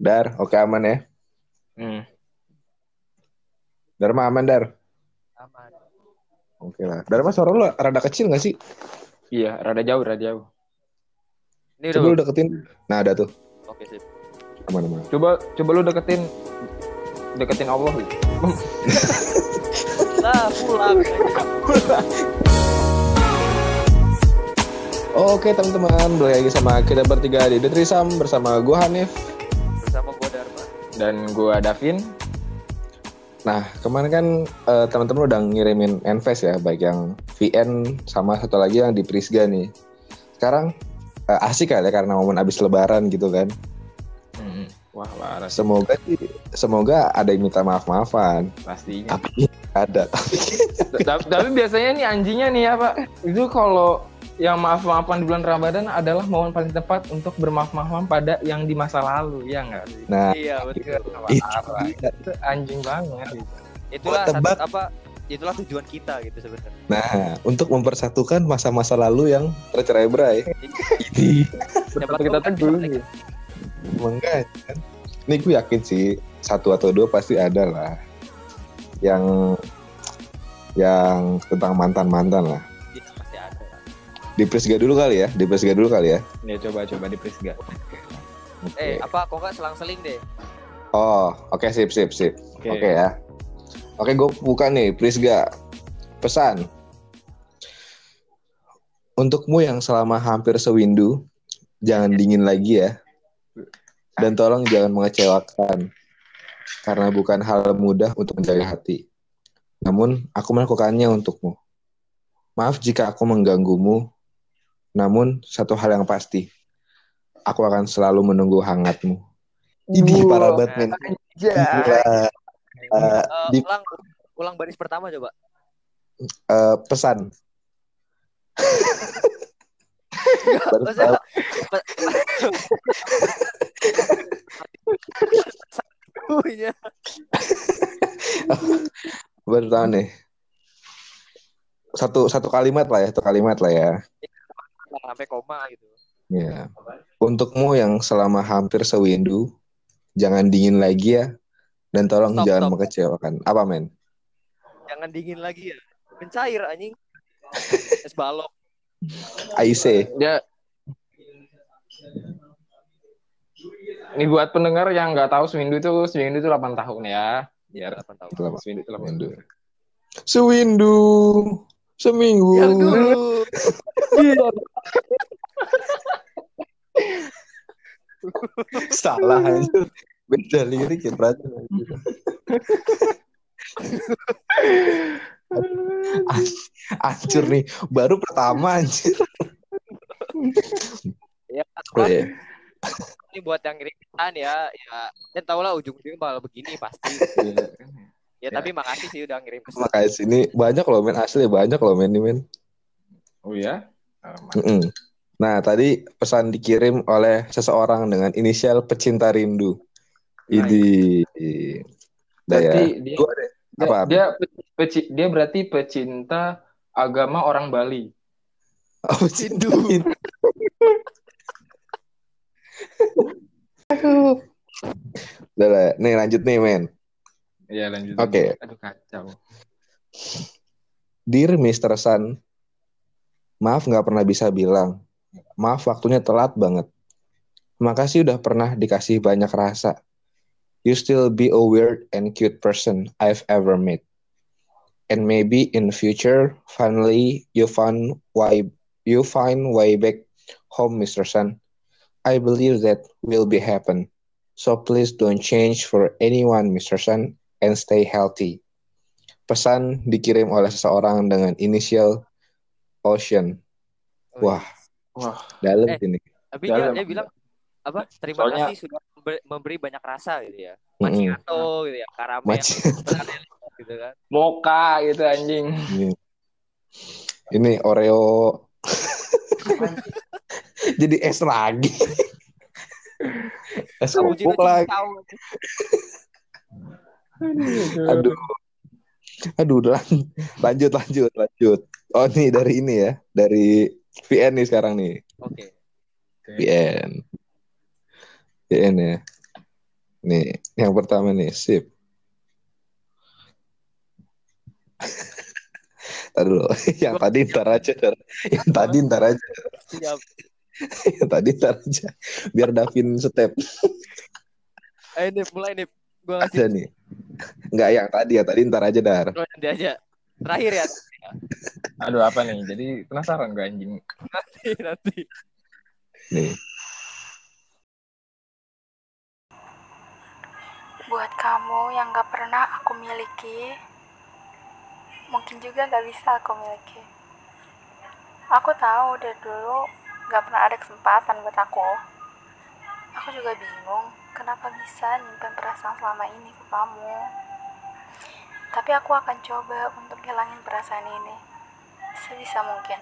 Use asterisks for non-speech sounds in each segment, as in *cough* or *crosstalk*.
Dar, oke aman ya. Hmm. Dharma aman, Dar. Aman. Oke lah. Dharma suara lu rada kecil gak sih? Iya, rada jauh, rada jauh. Ini Coba lu udah. deketin. Nah, ada tuh. Oke sip. Aman, aman. Coba coba lu deketin deketin Allah gitu. *laughs* Lah pulang. Oke teman-teman, balik lagi sama kita bertiga di The Trisam bersama gue Hanif. Dan gua Davin. Nah, kemarin kan eh, teman-teman udah ngirimin Enves ya, baik yang VN sama satu lagi yang di Prisga nih. Sekarang eh, asik kali ya karena momen abis lebaran gitu kan. Hmm. Wah, parah Semoga sih, semoga ada yang minta maaf-maafan. pastinya. Tapi ada, tapi tapi, tapi biasanya nih anjingnya nih ya, Pak. Itu kalau yang maaf-maafan di bulan Ramadan adalah momen paling tepat untuk bermaaf-maafan pada yang di masa lalu, ya enggak sih? nah Iya betul. itu dia. Itu anjing banget gitu. Itulah tebak. satu apa? Itulah tujuan kita gitu sebenarnya. Nah, untuk mempersatukan masa-masa lalu yang tercerai-berai. Ini Siapa Seperti kita tahu kan teguh enggak kan? Ini gue yakin sih satu atau dua pasti ada lah yang yang tentang mantan-mantan lah. Di Prisga dulu kali ya, di Prisga dulu kali ya. Ya coba coba di Prisga. Oke. Eh, apa kok nggak selang-seling deh? Oh, oke sip sip sip. Oke. Oke ya. Oke, gue buka nih Prisga. Pesan. Untukmu yang selama hampir sewindu, jangan dingin lagi ya. Dan tolong jangan mengecewakan. Karena bukan hal mudah untuk menjaga hati. Namun, aku melakukannya untukmu. Maaf jika aku mengganggumu. Namun, satu hal yang pasti. Aku akan selalu menunggu hangatmu. Ini Wah, para Batman. Eh, Eh, di- ulang ulang baris pertama coba. eh, pesan. Satunya. tahu nih. Satu satu kalimat lah ya, satu kalimat lah ya. Sampai koma gitu. Ya. Untukmu yang selama hampir sewindu, jangan dingin lagi ya. Dan tolong Stop, jangan stop. mengecewakan. Apa men? Jangan dingin lagi ya. Mencair anjing. *laughs* Es balok. AIC. Dia Ini buat pendengar yang nggak tahu Swindu itu Swindu itu 8 tahun ya. Biar 8 tahun. Swindu itu 8 tahun. Sewindu. Sewindu. Seminggu. Yang dulu. *laughs* Salah aja. Beda lirik ya berarti. Hancur nih. Baru pertama anjir. Ya, Oh, iya. ini buat yang kirim pesan ya, ya, ya tau lah ujung-ujungnya bakal begini pasti. Iya. Ya, tapi makasih sih udah ngirim pesan. Makanya sini banyak loh men asli banyak loh men ini men. Oh ya? Nah tadi pesan dikirim oleh seseorang dengan inisial pecinta rindu. Ini, ya. Berarti dia, Gua ada- dia, apa? dia, peci- dia berarti pecinta agama orang Bali. Oh, pecinta rindu. *laughs* Udah lah, nih lanjut nih men. Iya lanjut. Oke. Aduh kacau. Dear Mr. Sun, maaf nggak pernah bisa bilang. Maaf waktunya telat banget. Makasih udah pernah dikasih banyak rasa. You still be a weird and cute person I've ever met. And maybe in future, finally you find why you find way back home, Mr. Sun. I believe that will be happen. So please don't change for anyone, Mr. Sun, and stay healthy. Pesan dikirim oleh seseorang dengan inisial Ocean. Wah, Wah. dalam Eh. ini. Tapi dia, dia bilang apa? Terima Soalnya- kasih sudah memberi, memberi banyak rasa gitu ya. Macchiato gitu ya, karamel Maci- *laughs* gitu kan. Moka gitu anjing. Ini Oreo. *laughs* Jadi es lagi. es juga lagi. Tahu. Aduh. Aduh, udah lan- lanjut, lanjut, lanjut. Oh, nih dari ini ya. Dari VN nih sekarang nih. Oke. VN. VN ya. Nih, yang pertama nih, sip. Ntar dulu. *laughs* Yang tadi ntar aja. Yang tadi ntar aja. Siap. *laughs* Yang tadi ntar aja. Biar Davin step. Ayo nih, mulai nih. Gue ngasih Ada nih. Enggak yang tadi ya. Tadi ntar aja, Dar. dulu nanti aja. Terakhir ya. Aduh apa nih? Jadi penasaran gue anjing. Nanti, nanti. Nih. Buat kamu yang gak pernah aku miliki, mungkin juga gak bisa aku miliki. Aku tahu dari dulu gak pernah ada kesempatan buat aku. Aku juga bingung kenapa bisa nyimpen perasaan selama ini ke kamu. Tapi aku akan coba untuk hilangin perasaan ini. Sebisa mungkin.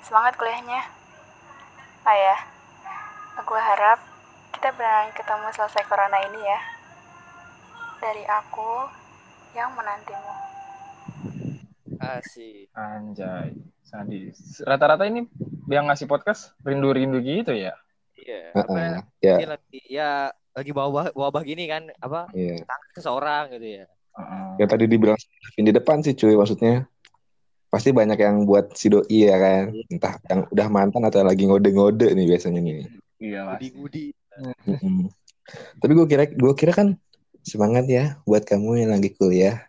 Semangat kuliahnya. Ayah, aku harap kita beneran ketemu selesai corona ini ya. Dari aku yang menantimu. Asik. Anjay. Sadis. Rata-rata ini yang ngasih podcast rindu-rindu gitu ya. Iya. Heeh. Apa Ya, dia lagi ya lagi bawa wabah gini kan apa iya. tangan seseorang gitu ya. Heeh. Yang tadi dibilang di depan sih cuy maksudnya. Pasti banyak yang buat si doi ya kan. Entah yang udah mantan atau lagi ngode-ngode nih biasanya nih. Iya. Mm-mm. Tapi gue kira gue kira kan semangat ya buat kamu yang lagi kuliah,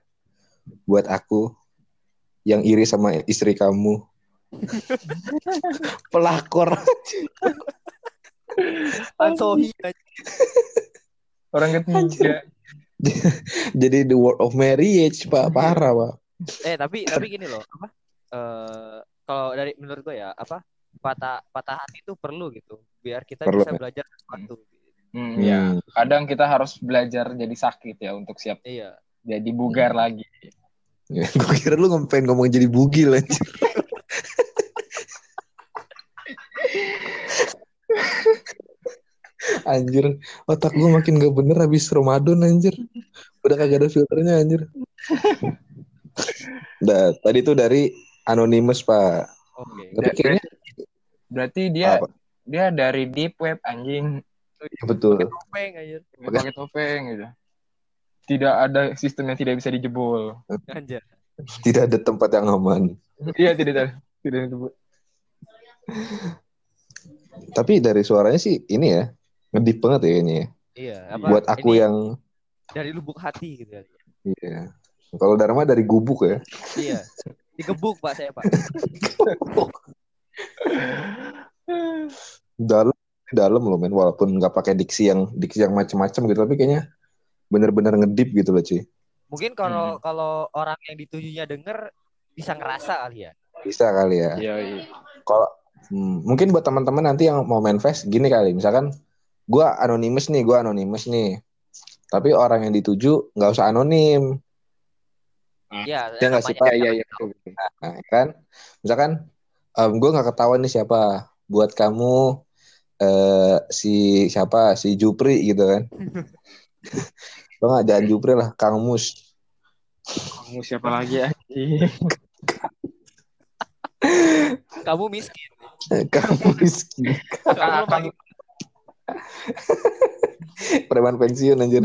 buat aku yang iri sama istri kamu. *laughs* Pelakor. *laughs* *laughs* Ansohi Orang ketiga. *laughs* Jadi the word of marriage pak parah pak. Eh tapi tapi gini loh apa? Eh kalau dari menurut gue ya apa patah patah hati itu perlu gitu biar kita Perlu, bisa ya. belajar sesuatu. Hmm, ya. Hmm. Kadang kita harus belajar jadi sakit ya untuk siap Iya. jadi bugar lagi. *laughs* gue kira lu pengen ngomong jadi bugil aja. Anjir, otak gue makin gak bener habis Ramadan anjir. Udah kagak ada filternya anjir. *laughs* Nah, tadi tuh dari Anonymous, Pak. Oke. Tapi kayaknya Berarti dia Apa? dia dari deep web anjing betul. Pakai topeng aja. pakai topeng gitu. Tidak ada sistem yang tidak bisa dijebol. Anjir. Tidak ada tempat yang aman. Iya tidak ada. Tidak disebut. Tapi dari suaranya sih ini ya, ngedip banget ya ini ya. Iya, apa? Buat aku ini yang dari lubuk hati gitu ya. iya. Kalau Dharma dari gubuk ya. Iya. Digebuk Pak saya, Pak. *laughs* dalam dalam loh men walaupun nggak pakai diksi yang diksi yang macem-macem gitu tapi kayaknya bener-bener ngedip gitu loh cuy Mungkin kalau kalau orang yang ditujunya denger bisa ngerasa kali ya. bisa kali ya Iya, iya. kalau hmm, mungkin buat teman-teman nanti yang mau main fest gini kali misalkan gua anonimus nih gua anonimus nih. Tapi orang yang dituju nggak usah anonim. Iya, Dia nggak sih, Pak? Iya, iya, betul. nah, kan? Misalkan em, gua nggak ketahuan nih siapa. Buat kamu eh si siapa? Si Jupri gitu kan. *laughs* Lo nggak jangan Jupri lah Kang Mus. Kamu siapa lagi anjing? Kamu miskin. *laughs* Kang Mus. Kamu *laughs* preman pensiun anjir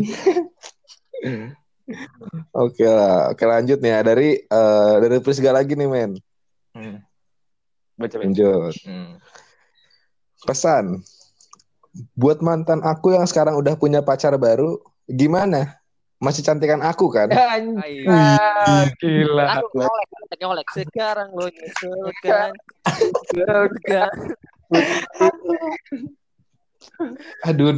Oke lah, oke lanjut nih ya dari eh, dari Prisga lagi nih men. Hmm. Baca baca. Lanjut. Hmm. Pesan buat mantan aku yang sekarang udah punya pacar baru, gimana? Masih cantikan aku kan? *laughs* Gila. Aku nyolek, nyolek. Sekarang lo nyesel kan. Kan. Aduh.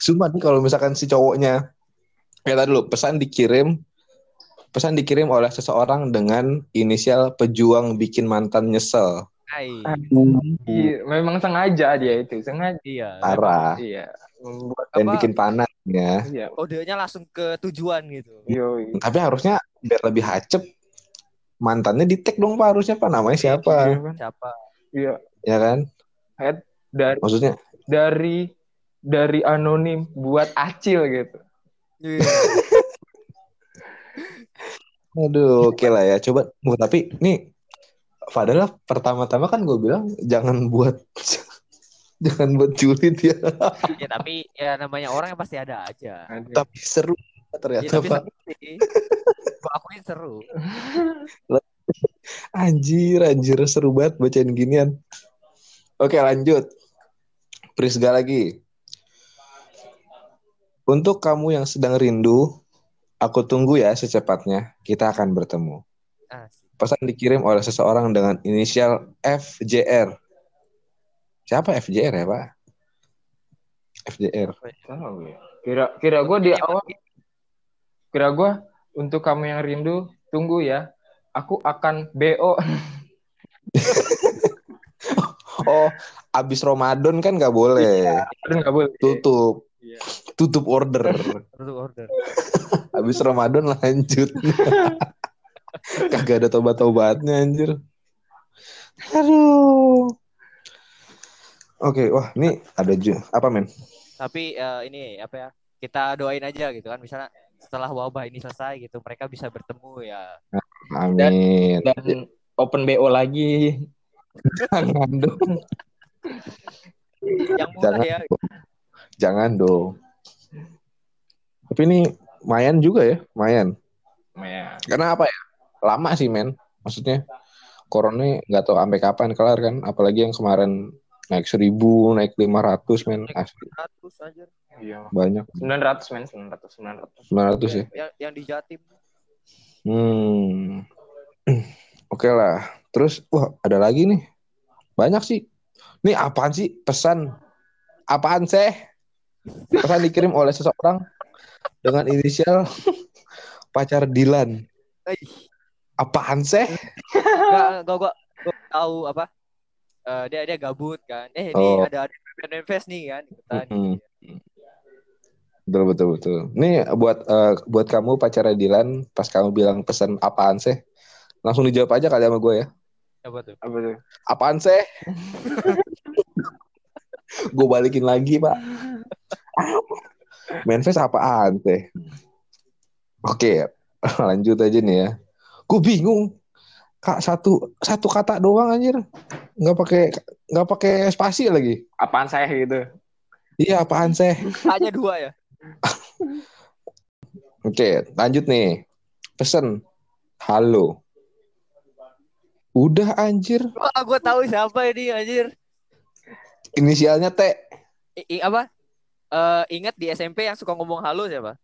Sumpah nih kalau misalkan si cowoknya kayak tadi dulu pesan dikirim pesan dikirim oleh seseorang dengan inisial pejuang bikin mantan nyesel. Hai. Iya, memang sengaja dia itu, sengaja. Iya. Parah. Iya. Membuat Dan Apa? bikin panas ya. iya. Kodenya langsung ke tujuan gitu. Yo, Tapi harusnya biar lebih hacep mantannya di tag dong Pak harusnya Pak namanya siapa? Siapa? Iya. Ya kan? Dari Maksudnya dari dari anonim buat acil gitu. Iya. *laughs* Aduh, oke lah ya. Coba, Bu, tapi nih, padahal pertama-tama kan gue bilang jangan buat *laughs* Jangan buat julid ya. *laughs* ya tapi ya namanya orang yang pasti ada aja. Tapi seru Ya, ternyata tapi Pak. Gua akuin seru. Anjir, anjir seru banget bacain ginian. Oke, lanjut. Prisga lagi. Untuk kamu yang sedang rindu, aku tunggu ya secepatnya. Kita akan bertemu. Pesan dikirim oleh seseorang dengan inisial FJR. Siapa FJR ya, Pak? FJR. Tahu ya. Kira kira gue di awal kira gue untuk kamu yang rindu tunggu ya. Aku akan BO. *laughs* Oh, abis Ramadan kan nggak boleh. Aduh nggak boleh. Tutup. Iya. Tutup order. Untuk order. *laughs* Habis Ramadan lanjut. *laughs* Kagak ada tobat-tobatnya anjir. Aduh. Oke, wah ini ada ju apa men? Tapi eh, ini apa ya? Kita doain aja gitu kan misalnya setelah wabah ini selesai gitu mereka bisa bertemu ya. Amin. Dan open BO lagi. *laughs* Jangan dong. Yang murah Jangan ya. dong. Jangan dong. Tapi ini Mayan juga ya, Mayan. Ya. Karena apa ya? Lama sih men. Maksudnya corona nggak tahu sampai kapan kelar kan. Apalagi yang kemarin naik seribu, naik 500 men. Asli 100 aja. Iya. banyak. 900 men, 900 900. 900 ya. Yang yang di Jatim. Hmm. *clears throat* Oke lah. Terus wah ada lagi nih. Banyak sih. Nih apaan sih pesan? Apaan sih? Pesan dikirim oleh seseorang dengan inisial pacar Dilan. Apaan sih? Enggak, gua gua gua tahu apa? Eh, dia dia gabut kan. Eh ini Oh. ada ada fest nih kan ikutan. Hmm. Betul betul betul. Nih buat eh, buat kamu pacar Dilan pas kamu bilang pesan apaan sih? Langsung dijawab aja kali sama gue ya. Apa tuh? Apa tuh? Apaan sih? *laughs* gue balikin lagi, Pak. Manfest apaan teh? Oke, *laughs* lanjut aja nih ya. Gue bingung. Kak satu satu kata doang anjir. Nggak pakai nggak pakai spasi lagi. Apaan saya gitu? Iya, apaan sih? Hanya dua ya. *laughs* Oke, lanjut nih. Pesen. Halo. Udah anjir. Wah, gua tahu siapa ini anjir. Inisialnya T. I, i- apa? Eh ingat di SMP yang suka ngomong halo siapa?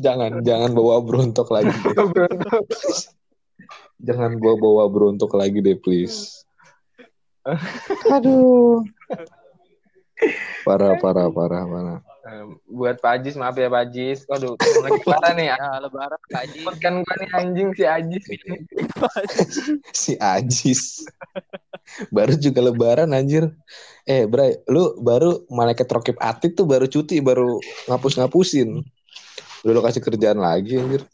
Jangan jangan bawa berontok lagi. deh. Jangan bawa bawa berontok lagi deh, please. Aduh. Parah, parah, parah, parah. Eh, buat Pak Ajis, maaf ya Pak Ajis. Waduh, lagi parah nih ya. Lebaran kaji. Kan gua nih anjing si Ajis. *laughs* Si Ajis. Baru juga lebaran anjir. Eh, Bray, lu baru malaikat rokib atit tuh baru cuti, baru ngapus-ngapusin. Udah lo kasih kerjaan lagi anjir.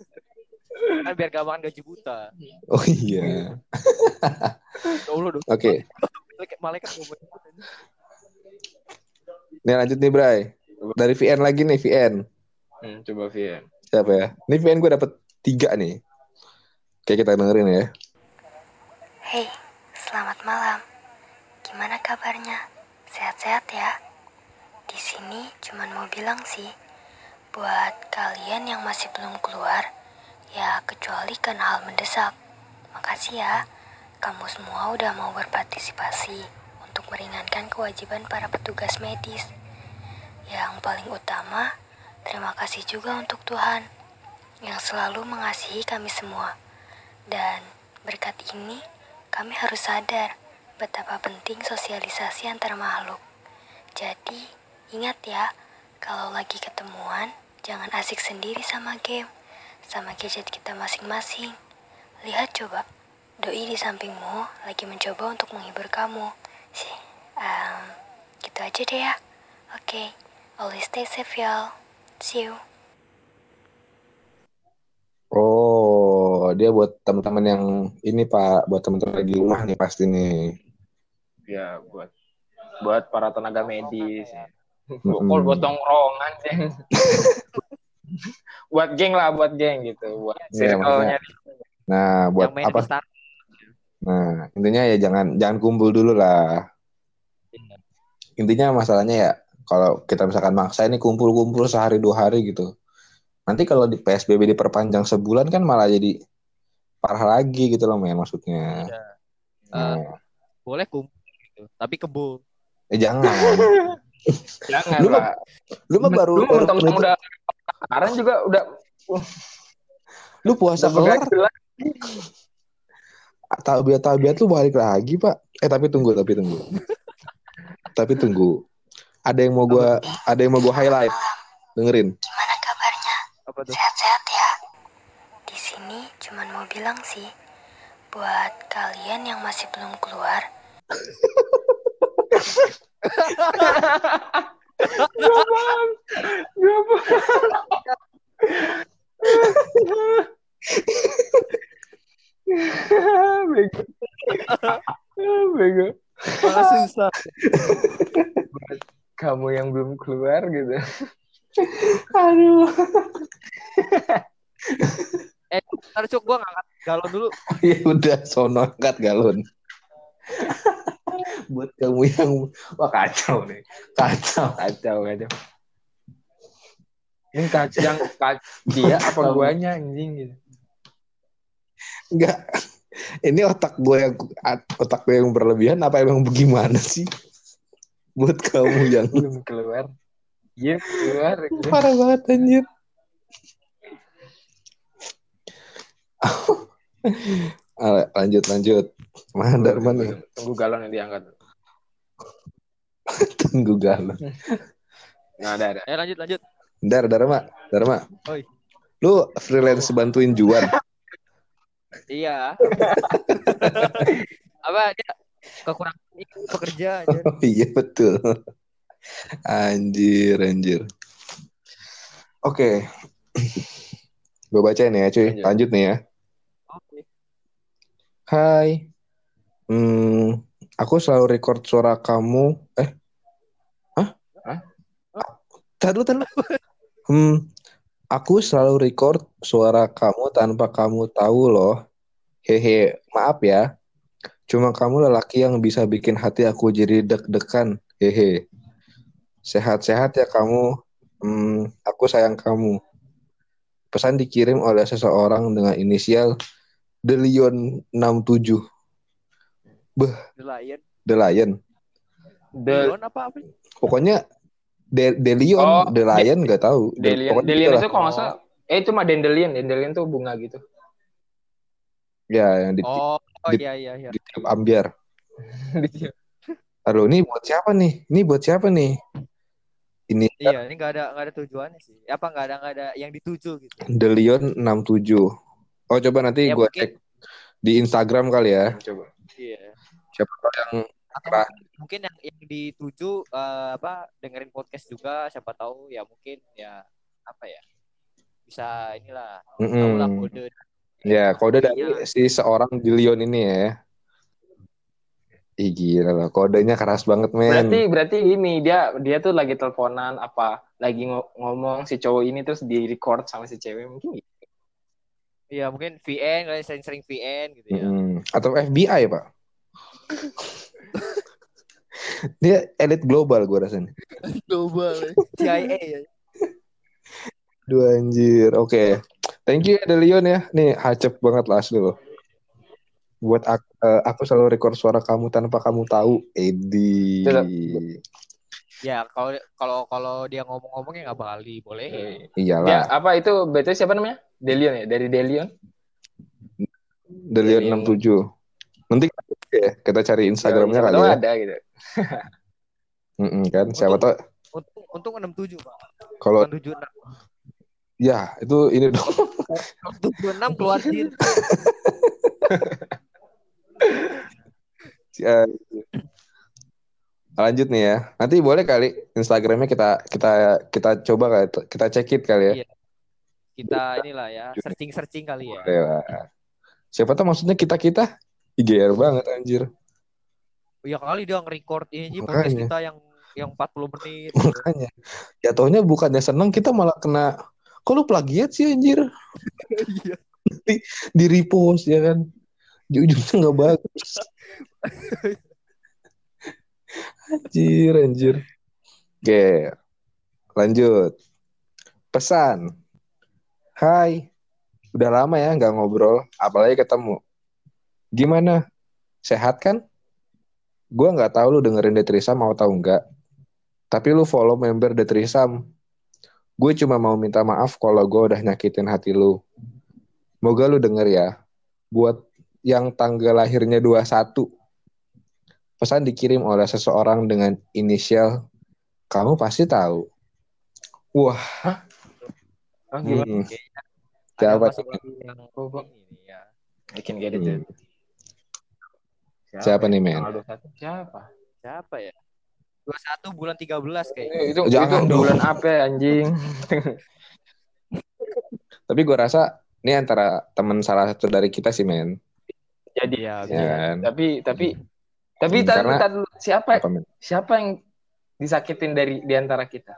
kan biar gampang gaji buta. Oh iya. *laughs* Ya. Oke. Malaikat malaikat. Nih lanjut nih, Bray. Dari VN lagi nih, VN. Hmm, coba Vian. Siapa ya? Ini VN gue dapet tiga nih. Oke, kita dengerin ya. Hei, selamat malam. Gimana kabarnya? Sehat-sehat ya? Di sini cuman mau bilang sih, buat kalian yang masih belum keluar, ya kecuali karena hal mendesak. Makasih ya, kamu semua udah mau berpartisipasi untuk meringankan kewajiban para petugas medis. Yang paling utama, terima kasih juga untuk Tuhan yang selalu mengasihi kami semua. Dan berkat ini, kami harus sadar betapa penting sosialisasi antar makhluk. Jadi, ingat ya, kalau lagi ketemuan, jangan asik sendiri sama game, sama gadget kita masing-masing. Lihat coba, doi di sampingmu lagi mencoba untuk menghibur kamu. Sih, em, gitu aja deh ya. Oke, always stay safe y'all. See you. Oh, dia buat teman-teman yang ini Pak, buat teman-teman di rumah nih pasti nih. Ya, buat buat para tenaga medis. Mm-mm. Buat buat tongkrongan sih. *laughs* buat geng lah, buat geng gitu. Buat Iya, circle-nya. Nah, buat yang apa? start. Nah, intinya ya jangan jangan kumpul dulu lah. Iya. Intinya masalahnya ya kalau kita misalkan maksa ini kumpul-kumpul sehari dua hari gitu. Nanti kalau di PSBB diperpanjang sebulan kan malah jadi parah lagi gitu loh men maksudnya. Iya. Nah, Boleh kumpul gitu, tapi kebo. eh jangan. *laughs* Jangan Lu lah. Lu mah baru Lu baru mentang-mentang udah sekarang juga udah lu puasa udah kelar tabiat tabiat lu balik lagi pak eh tapi tunggu tapi tunggu *laughs* tapi tunggu ada yang mau gua ada yang mau gua highlight dengerin Gimana kabarnya? Apa tuh? Sehat-sehat ya? Di sini cuman mau bilang sih, buat kalian yang masih belum keluar, Gak paham. Gak paham. Bego. Bego. Malah susah. Kamu yang belum keluar gitu. aduh *laughs* Eh, ntar cuk gua ngangkat galon dulu. ya udah sono angkat galon *laughs* buat kamu yang wah kacau nih kacau Kacau, kacau. Ini kacau yang kacau *laughs* dia apa guanya anjing gitu. enggak ini otak gue yang otak gue yang berlebihan apa emang bagaimana sih buat kamu *laughs* yang Belum keluar. Iya *laughs* keluar. parah banget anjir Ah, lanjut lanjut mana Darman nih Tunggu galon yang diangkat. *laughs* tunggu galon Nah, ada ada. Eh lanjut lanjut. Dar Dharma Dharma Oi. lu freelance bantuin Juan Iya. Apa dia kekurangan ini pekerja aja. *laughs* oh iya betul anjir anjir oke gue bacain ya cuy Lanjut. lanjut nih ya. Hai. Hmm, aku selalu record suara kamu. Eh. Hah? Hah? Dulu, tar dulu. Hmm, aku selalu record suara kamu tanpa kamu tahu loh. Hehe, maaf ya. Cuma kamu lelaki yang bisa bikin hati aku jadi deg-degan. Hehe. Sehat-sehat ya kamu. Hmm, aku sayang kamu. Pesan dikirim oleh seseorang dengan inisial Delion 67 The Lion. The Lion. The Lion apa apa? Pokoknya De Delion, Oh, The Lion nggak tahu. De- Delian. pokoknya Delian itulah. itu kalau nggak salah, eh itu mah Dandelion. Dandelion tuh bunga gitu. ya yang di, Oh, oh di- iya iya iya. di tiup ambiar. *laughs* Aduh, ini buat siapa nih? Ini buat siapa nih? Ini Iya, ini nggak ada nggak ada tujuannya sih. Apa nggak ada nggak ada yang dituju gitu. Delion 67. Oh, coba nanti Ya, gua mungkin. cek di Instagram kali ya. Coba. Iya. Siapa tahu yang Atau mungkin, yang yang dituju eh, apa dengerin podcast juga siapa tahu ya mungkin ya apa ya bisa inilah tahu lah Mm-mm. kode Ya, kode dari Iya. si seorang Delion ini ya. Ih gila loh, kodenya keras banget men. Berarti berarti gini dia dia tuh lagi teleponan apa lagi ngo- ngomong si cowok ini terus di record sama si cewek mungkin gitu. Iya mungkin VN kalian sering-sering VN gitu ya. Mm-mm. Atau FBI pak? *laughs* Dia elit global gue rasanya. Global. CIA ya. Dua anjir. Oke. Thank you ya Delion ya. Nih hacep banget lah asli loh. Buat aku, eh, aku selalu record suara kamu tanpa kamu tahu. Edi. Ya kalau kalau kalau dia ngomong-ngomongnya nggak bakal dibolehin. Iyalah. Dia apa itu BT siapa namanya? Delion ya, dari Delion. Delion Delion. 67. Nanti ya, kita cari Instagramnya kali ya. ada gitu. *laughs* Mm-mm, kan siapa tahu Untung untung 67 pak. kalau Bukan 76. ya itu ini dong. *laughs* 76 keluar jin. Eh, *laughs* lanjut nih ya. Nanti boleh kali Instagramnya kita kita kita coba kali kita cekit kali ya. Iya. Kita inilah ya searching-searching kali ya. Boleh lah. Siapa tahu maksudnya kita kita IGR banget anjir. Ya kali dia nge-record ini podcast kita yang yang 40 menit. *laughs* Makanya jatuhnya bukannya seneng kita malah kena kok lu plagiat sih anjir? Iya. di repost ya kan? Di ujungnya nggak bagus. Anjir anjir. Oke lanjut. Pesan. Hai. Udah lama ya nggak ngobrol apalagi ketemu. Gimana? Sehat kan? Gue nggak tahu lu dengerin Detrisam mau tahu nggak. Tapi lu follow member Detrisam gue cuma mau minta maaf kalau gue udah nyakitin hati lu moga lu denger ya buat yang tanggal lahirnya 21 pesan dikirim oleh seseorang dengan inisial kamu pasti tahu wah Ah, gimana? hmm, siapa ada tuh? yang Oh, Bang. ini nih ya. I can get it, Hmm. dude. Siapa nih, men? Tanggal 21. Siapa? Siapa ya? 21 bulan 13 kayaknya. Eh, itu Jangan itu dong. bulan apa ya, anjing? *laughs* tapi gue rasa ini antara teman salah satu dari kita sih men Jadi Iya, ya kan tapi tapi tapi Hmm, tar, karena- tar siapa apa men siapa yang disakitin dari di antara kita?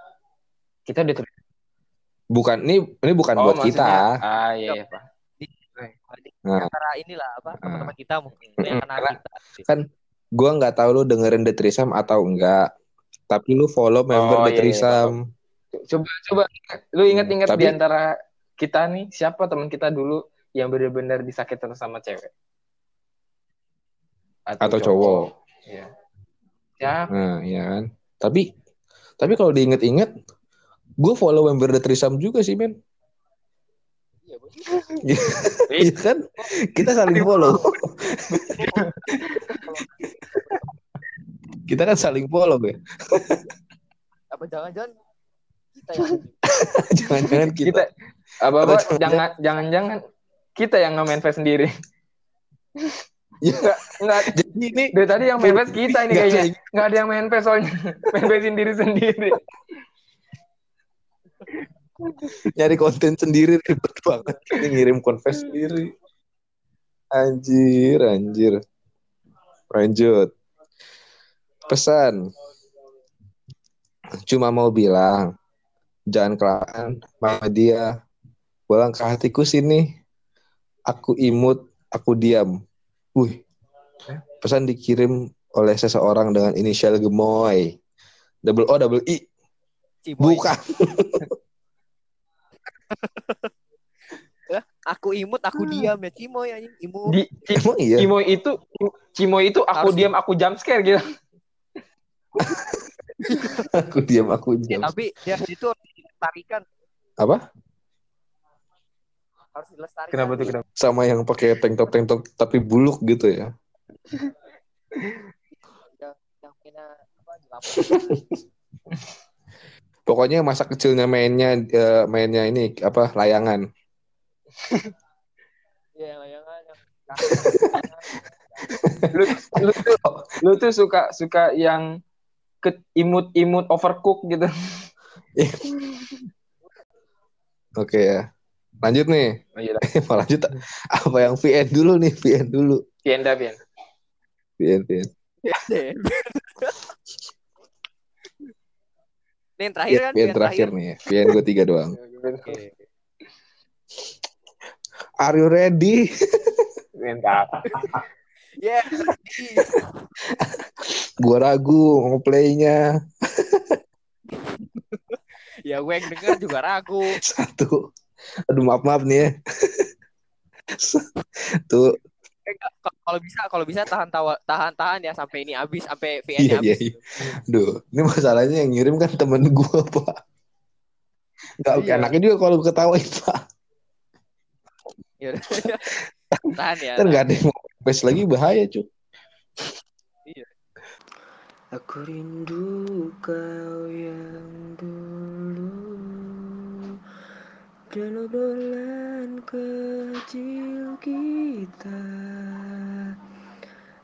Kita udah ter- bukan ini ini bukan Oh, buat kita Ah, iya, iya, Pak. Nah. Antara inilah apa Nah. teman-teman kita mungkin Mm-mm, yang kenal karena- kita. gue nggak tahu lu dengerin The Threesome atau enggak tapi lu follow member Oh, The iya, iya, Threesome Coba coba. Lu ingat-ingat Hmm, di tapi- antara kita nih siapa teman kita dulu yang benar-benar disakitin sama cewek? atau cowok. Iya. Siapa? nah iya kan? Tapi tapi kalau diinget-inget gue follow member The Threesome juga sih men. Iya. *laughs* Iya kan? Kita saling follow *laughs* kita kan saling follow ya Apa jangan-jangan kita yang *laughs* jangan-jangan kita, Kita apa apa jangan jangan-jangan kita yang nge manifest sendiri. *laughs* Ya. Enggak, enggak. jadi ini Dari tadi yang manifest kita ini kayaknya. kayak- Enggak ada yang manifest soalnya. *laughs* manifestin diri sendiri. nyari konten sendiri ribet banget ini ngirim confess sendiri anjir anjir lanjut pesan. Cuma mau bilang jangan kelamaan sama dia. Pulang ke hatiku sini. Aku imut aku diam. Wih pesan dikirim oleh seseorang dengan inisial gemoy. Double O double I. Ciboy. bukan. *laughs* Aku imut, aku diam ya. Cimoy anjing. Imut. Di Ci- emang iya. Cimoy itu Cimoy itu aku Harus- diam aku jump scare gitu. Aku diam aku Ya, diam tapi dia itu harus dilestarikan, apa harus dilestarikan. Kenapa tuh kenapa? sama yang pakai tank top tank top tapi buluk gitu ya lapangan. *laughs* pokoknya masa kecilnya mainnya eh, mainnya ini apa layangan Iya, yang layangan yang *laughs* Lu, lu tuh lu tuh suka suka yang ke imut-imut overcook gitu. *laughs* oke ya lanjut nih Oh, iya. *laughs* mau lanjut apa yang VN dulu nih VN dulu Pienda, Pian. VN VN Ini yang terakhir kan? VN yang terakhir nih ya. VN gue tiga doang *laughs* Oke. are you ready Pienda. Yeah. gue ragu mau playnya ya gue yang denger juga ragu. satu aduh maaf maaf nih ya tuh Kalau bisa, kalau bisa tahan tawa, tahan tahan ya sampai ini habis, sampai iya VN-nya iya habis. iya Duh, ini masalahnya yang ngirim kan temen gue pak Gak oke Iya. anaknya juga kalau gue ketawain pak Ya *laughs* tahan ya. Kan gak ada yang mau face lagi bahaya cuy Aku rindu kau yang dulu Dan obrolan kecil kita.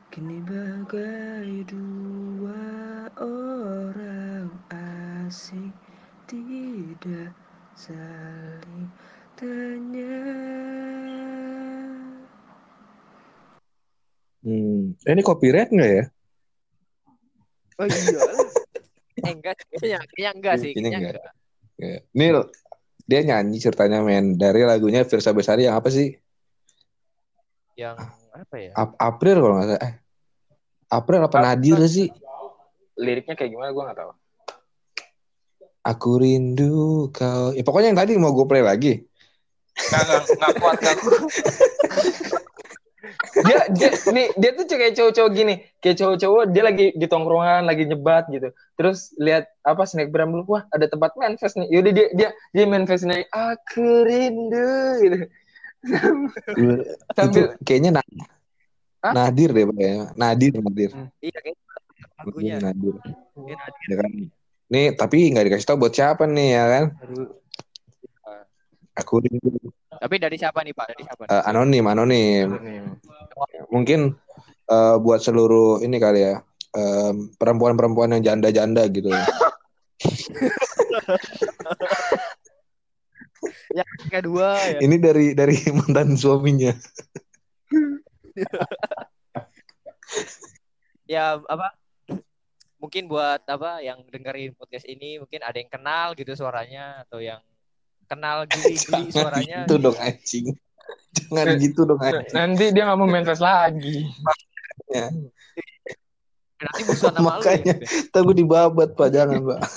Kini bagai dua orang asing Tidak saling tanya hmm. eh, ini copyright nggak ya Oh iya. *laughs* eh enggak, kayaknya, kayaknya enggak sih. Kayaknya enggak. enggak. Ya. Ini dia nyanyi ceritanya men dari lagunya Firsa Besari yang apa sih Yang apa ya? Ap- April kalau nggak salah. Eh, April apa Ap- Nadir sih? Liriknya kayak gimana gue gak tahu. Aku rindu kau. Ya, pokoknya yang tadi mau gue play lagi. Gak, gak, gak kuat, gak *laughs* kuat. Dia, dia, nih, dia tuh kayak cowok-cowok gini. Kayak cowok-cowok, dia lagi di tongkrongan, lagi nyebat gitu. Terus lihat apa snapgram dulu, wah ada tempat manifest nih. Yaudah dia dia dia manifest nih, aku rindu gitu. Itu Sambil kayaknya Na- Hah? Nadir deh kayaknya. Nadir, Nadir. Iya kayaknya Nadir. Iya, Nadir. Ya kan? Nih, tapi nggak dikasih tahu buat siapa nih ya kan? Aku rindu. Tapi dari siapa nih Pak? Dari siapa? nih? Eh, anonim, anonim. Mungkin eh, buat seluruh ini kali ya. em, perempuan-perempuan yang janda-janda gitu. *laughs* Yang kedua ya. Ini dari dari *laughs* mantan suaminya. *laughs* Ya apa? Mungkin buat apa yang dengerin podcast ini mungkin ada yang kenal gitu suaranya atau yang kenal geli-geli suaranya. gitu dong anjing. Jangan gitu dong anjing. Nanti dia gak mau manifest lagi. Nanti musuhan sama lu Makanya. ya. Tapi dibabat Pak, jangan Pak. *laughs*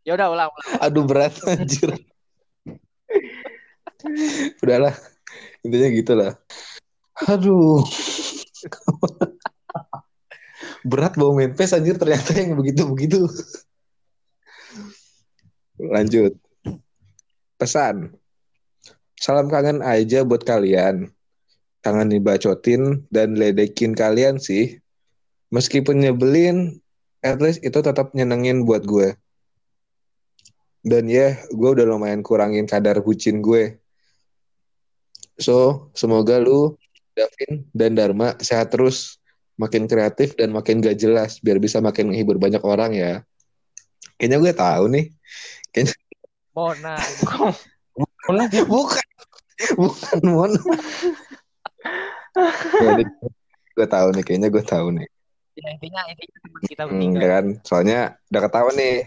Ya udah ulang ulang. Aduh berat anjir. Udahlah. Intinya gitu lah. Aduh. berat bawa main PES anjir ternyata yang begitu-begitu. Lanjut. Pesan. Salam kangen aja buat kalian. Kangen dibacotin dan ledekin kalian sih. Meskipun nyebelin, at least itu tetap nyenengin buat gue. Dan ya, gue udah lumayan kurangin kadar bucin gue. So, semoga lu, Davin, dan Dharma sehat terus. Makin kreatif dan makin gak jelas. Biar bisa makin menghibur banyak orang ya. Kayaknya gue tahu nih. *laughs* Mona. Dia Bukan. Bukan, Mon. *laughs* ya, gue tahu nih. Kayaknya gue tahu nih. Ya, intinya intinya teman kita Hmm, bertiga. ya kan? Soalnya udah ketahuan nih.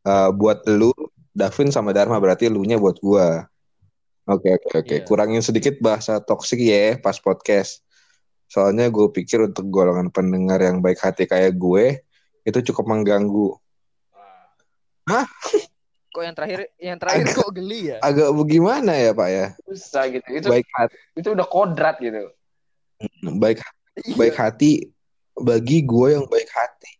Eh, buat lu, Davin sama Dharma berarti lu-nya buat gua. Oke, oke, oke. Iya. Kurangin sedikit bahasa toksik ya pas podcast. Soalnya gue pikir untuk golongan pendengar yang baik hati kayak gue, itu cukup mengganggu. Kok yang terakhir yang terakhir kok geli ya? Agak bagaimana ya Pak ya? susah gitu. Itu Baik hati, itu udah kodrat gitu. baik, Iya. baik hati bagi gue yang baik hati.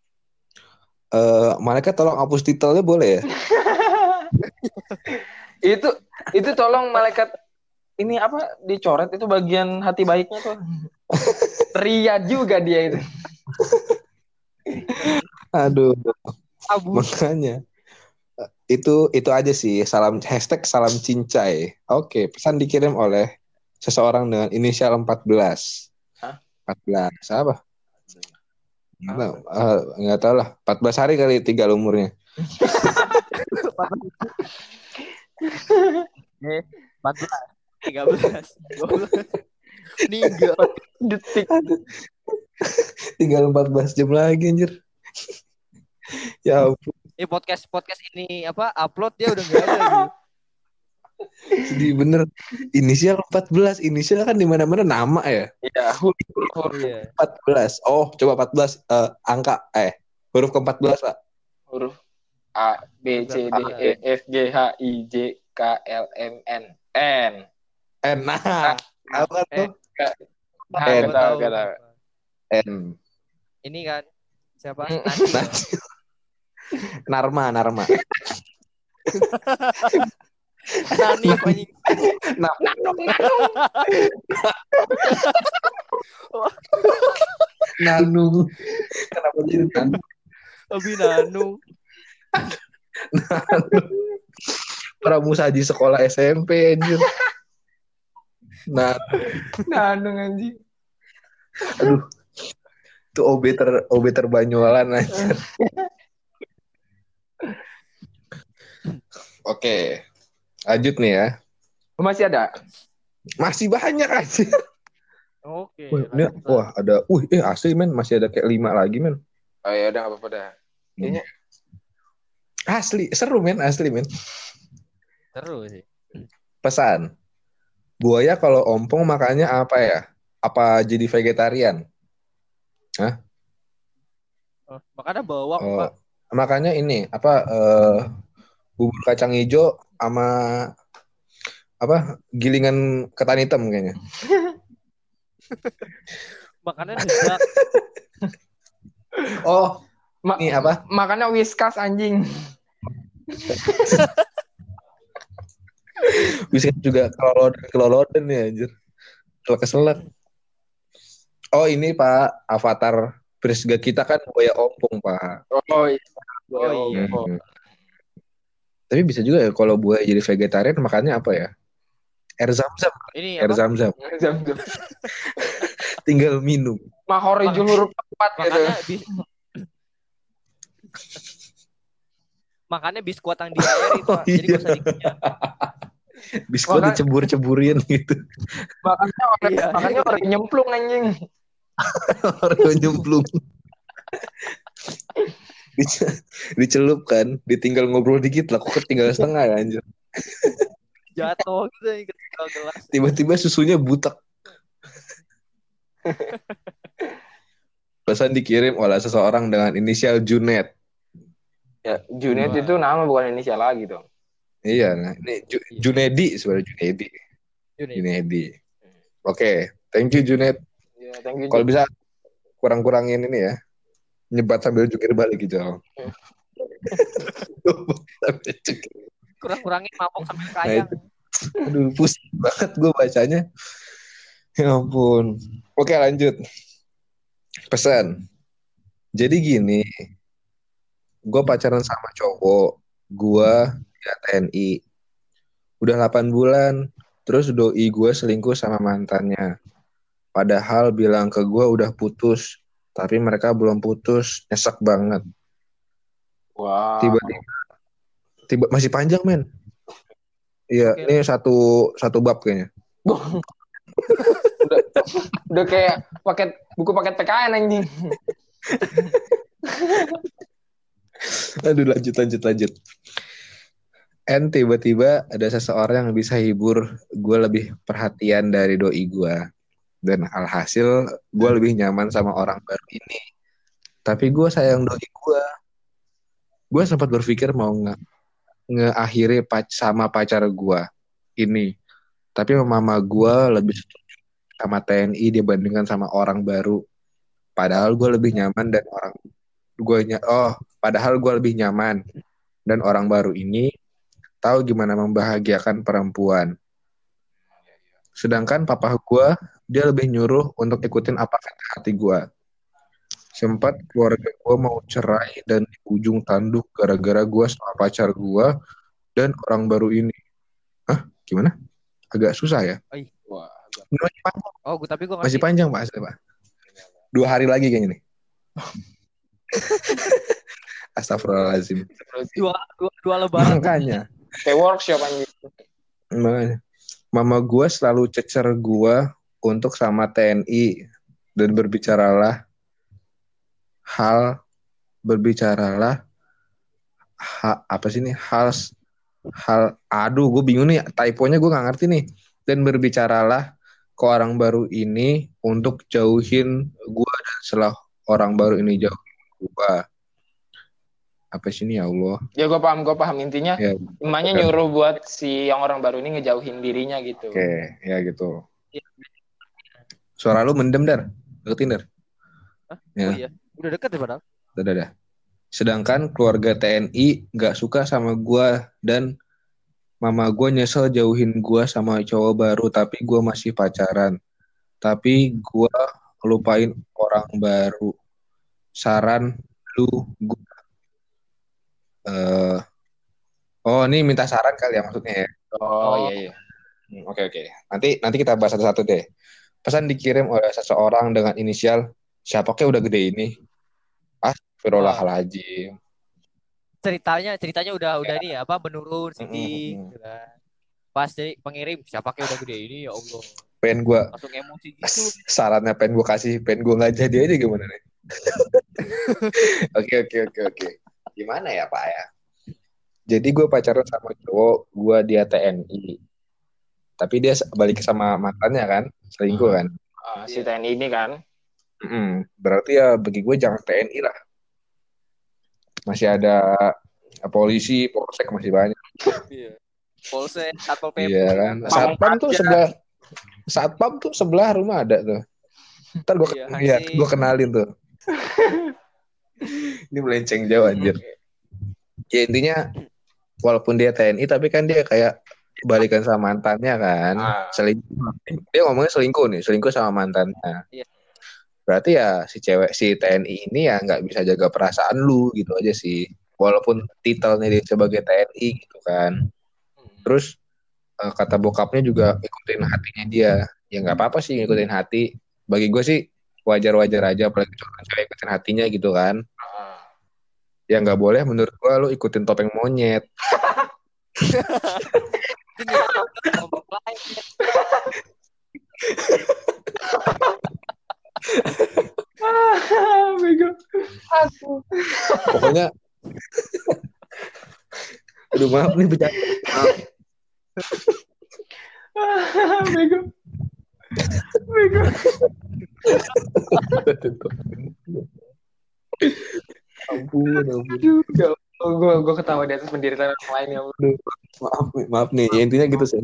Eh, malaikat tolong hapus titelnya boleh ya? *laughs* itu itu tolong malaikat ini apa dicoret itu bagian hati baiknya tuh. *laughs* Ria juga dia itu. Aduh. Abu. Makanya itu itu aja sih salam *laughs* hashtag salam cincai. Oke, pesan dikirim oleh seseorang dengan inisial 14. Hah? 14 apa? Nggak tahu, nggak tahu lah. 14 hari kali tinggal umurnya. 14 13 12 Meninggal Detik. Tinggal 14 jam lagi anjir. *laughs* ya ampun, Eh podcast podcast ini apa upload dia udah nggak ada gitu. *laughs* sedih bener. Inisial 14, inisial kan di mana-mana nama ya. Iya, huruf Iya. 14. Oh, coba 14 eh, angka eh huruf ke-14, Pak. huruf A B C D E F G H I J K L M N N. N. Nah, apa tuh? Nah, N. gak tahu, gak tahu. N. Ini kan siapa? Mm. Narma, Narma. Nani anjing. Nah, Nanu. Kenapa jadi Nanu? Abi Nanu. Pramusaji sekolah SMP anjir. Nah, Nandung anjing. aduh. Itu OB ter OB terbanyualan anjir. Oke. Lanjut nih ya. Oh, Masih ada? Masih banyak aja. Oke. Wah, ini- wah, ada. Wih, eh asli men, masih ada kayak lima lagi men. Oh ya udah nggak apa-apa dah. Kayaknya Asli, seru men, asli men. Seru sih. Pesan. Buaya kalau ompong makannya apa ya? Apa jadi vegetarian? Oh, makanya bawang, Oh, Pak. Makanya ini apa eh, bubur kacang hijau sama apa gilingan ketan hitam kayaknya. *laughs* Makanya dedak. *laughs* Oh, Ma- ini apa? Makanya whiskas anjing. *laughs* Bisa juga keloloden keloloden ya anjir. Keselak. Oh, ini Pak Avatar Prisga kita kan buaya ompong, Pak. Oh iya. Oh, iya. Oh. Tapi bisa juga ya kalau buaya jadi vegetarian makannya apa ya? Air zam-zam, Ini air zam-zam. Zam-zam. *laughs* Tinggal minum. Mahorijul huruf empat gitu. Makanya bis Makanya biskuit yang di air itu, *laughs* Oh. Jadi iya. gak usah dikunyah. Biskuit Makan- dicebur-ceburin gitu. Makanya orang, Iya. makanya orang nyemplung anjing. *laughs* Oreo nyemplung. Dice- *laughs* dicelup kan, ditinggal ngobrol dikit lah, kok ketinggal setengah ya anjir. *laughs* Jatuh gitu yang ketinggal gelas. Tiba-tiba susunya butek. *laughs* Pesan dikirim oleh seseorang dengan inisial Junet. Ya, Junet Wah. itu nama bukan inisial lagi dong. Iya, nah, ini Ju- Iya. Junedi sebenarnya Junedi. Junedi. Oke, thank you Junet. Ya, thank you. Kalau bisa kurang-kurangin ini ya. Nyebat sambil jungkir balik gitu. Sambil. Kurang-kurangin mabok sampai Nah, kayang. itu. Aduh, pusing banget gue bacanya. Ya ampun. Oke, lanjut. Pesan. Jadi gini, gue pacaran sama cowok, gue ya TNI. Udah 8 bulan, terus doi gue selingkuh sama mantannya. Padahal bilang ke gue udah putus, tapi mereka belum putus, nyesek banget. Wah. Tiba-tiba, tiba masih panjang men. Iya, Oke. ini satu satu bab kayaknya. udah, udah kayak paket buku paket PKN anjing. Aduh lanjut lanjut lanjut. And tiba-tiba ada seseorang yang bisa hibur gue lebih perhatian dari doi gue. Dan alhasil gue lebih nyaman sama orang baru ini. Tapi gue sayang doi gue. Gue sempat berpikir mau nge ngeakhiri pac sama pacar gue ini. Tapi mama gue lebih setuju sama TNI dibandingkan sama orang baru. Padahal gue lebih nyaman dan orang gue oh padahal gue lebih nyaman dan orang baru ini tahu gimana membahagiakan perempuan. Sedangkan papa gue dia lebih nyuruh untuk ikutin apa kata hati gue. Sempat keluarga gue mau cerai dan di ujung tanduk gara-gara gue sama pacar gue dan orang baru ini. Hah? Gimana? Agak susah ya? Wah. Masih panjang, Oh, gua tapi gua masih panjang Pak. Asli, Pak. Dua hari lagi kayaknya nih. *laughs* Astagfirullahaladzim. Dua, dua, dua lebaran. Makanya. Kayak workshop anjing. Makanya. Mama gue selalu cecer gue untuk sama TNI dan berbicaralah hal berbicaralah ha, apa sih ini? Hal hal aduh gue bingung nih typonya gue nggak ngerti nih. Dan berbicaralah ke orang baru ini untuk jauhin gue dan setelah orang baru ini jauhin gue apa sih ini ya Allah? Ya gue paham, gue paham. Intinya. ya. Emaknya nyuruh buat si yang orang baru ini ngejauhin dirinya gitu. oke ya gitu suara lu mendem dar deketin dar Ya. Oh iya. Udah deket ya padahal. Dadah, dah. Sedangkan keluarga TNI nggak suka sama gua dan mama gua nyesel jauhin gua sama cowok baru tapi gua masih pacaran. Tapi gua lupain orang baru. Saran lu gua eh Oh, ini minta saran kali ya maksudnya ya. Oh, iya iya. Hmm, Oke oke. Nanti nanti kita bahas satu-satu deh. Pesan dikirim oleh seseorang dengan inisial siapa kayak udah gede ini. Astagfirullahaladzim. Ceritanya ceritanya udah udah ini ya, apa menurun sedih Mm-mm. gitu kan. Pas dari pengirim siapa kayak udah gede ini ya Allah. Pengen gue Langsung emosi gitu. *laughs* sarannya pengen gue kasih, pengen gue nggak jadi aja gimana nih? *laughs* Oke oke oke oke. Gimana ya Pak ya? Jadi gue pacaran sama cowok, gue dia TNI. tapi dia balik sama mantannya kan, selingkuh kan. Ah, si TNI ini kan. Mm-mm. Berarti ya bagi gue jangan TNI lah. Masih ada polisi, polsek masih banyak. Iya. Polsek, Satpol PP. Iya kan. Satpam tuh sebelah Satpam tuh sebelah rumah ada tuh. Ntar gue Iya, ya, gue kenalin tuh. *laughs* Ini melenceng jauh anjir. Ya intinya walaupun dia TNI tapi kan dia kayak balikan sama mantannya kan. Ah. Selingkuh. Dia ngomongnya selingkuh nih, selingkuh sama mantannya. Iya. Berarti ya si cewek si TNI ini ya nggak bisa jaga perasaan lu gitu aja sih. Walaupun titelnya dia sebagai TNI gitu kan. Terus eh, kata bokapnya juga ikutin hatinya dia. Ya nggak apa-apa sih ngikutin hati. Bagi gue sih wajar-wajar aja apalagi cowok cewek ikutin hatinya gitu kan. Ah. Ya nggak boleh menurut gue lu ikutin topeng monyet. *laughs* Ini ngomong lain. ya. Ah, bego. Aku. Pokoknya Aduh maaf nih bercanda. Ah, bego. Bego. ampun, ampun. Aduh, ya Allah, gue gue ketawa di atas penderitaan orang lain ya. Maaf, maaf nih. Ya, intinya gitu sih.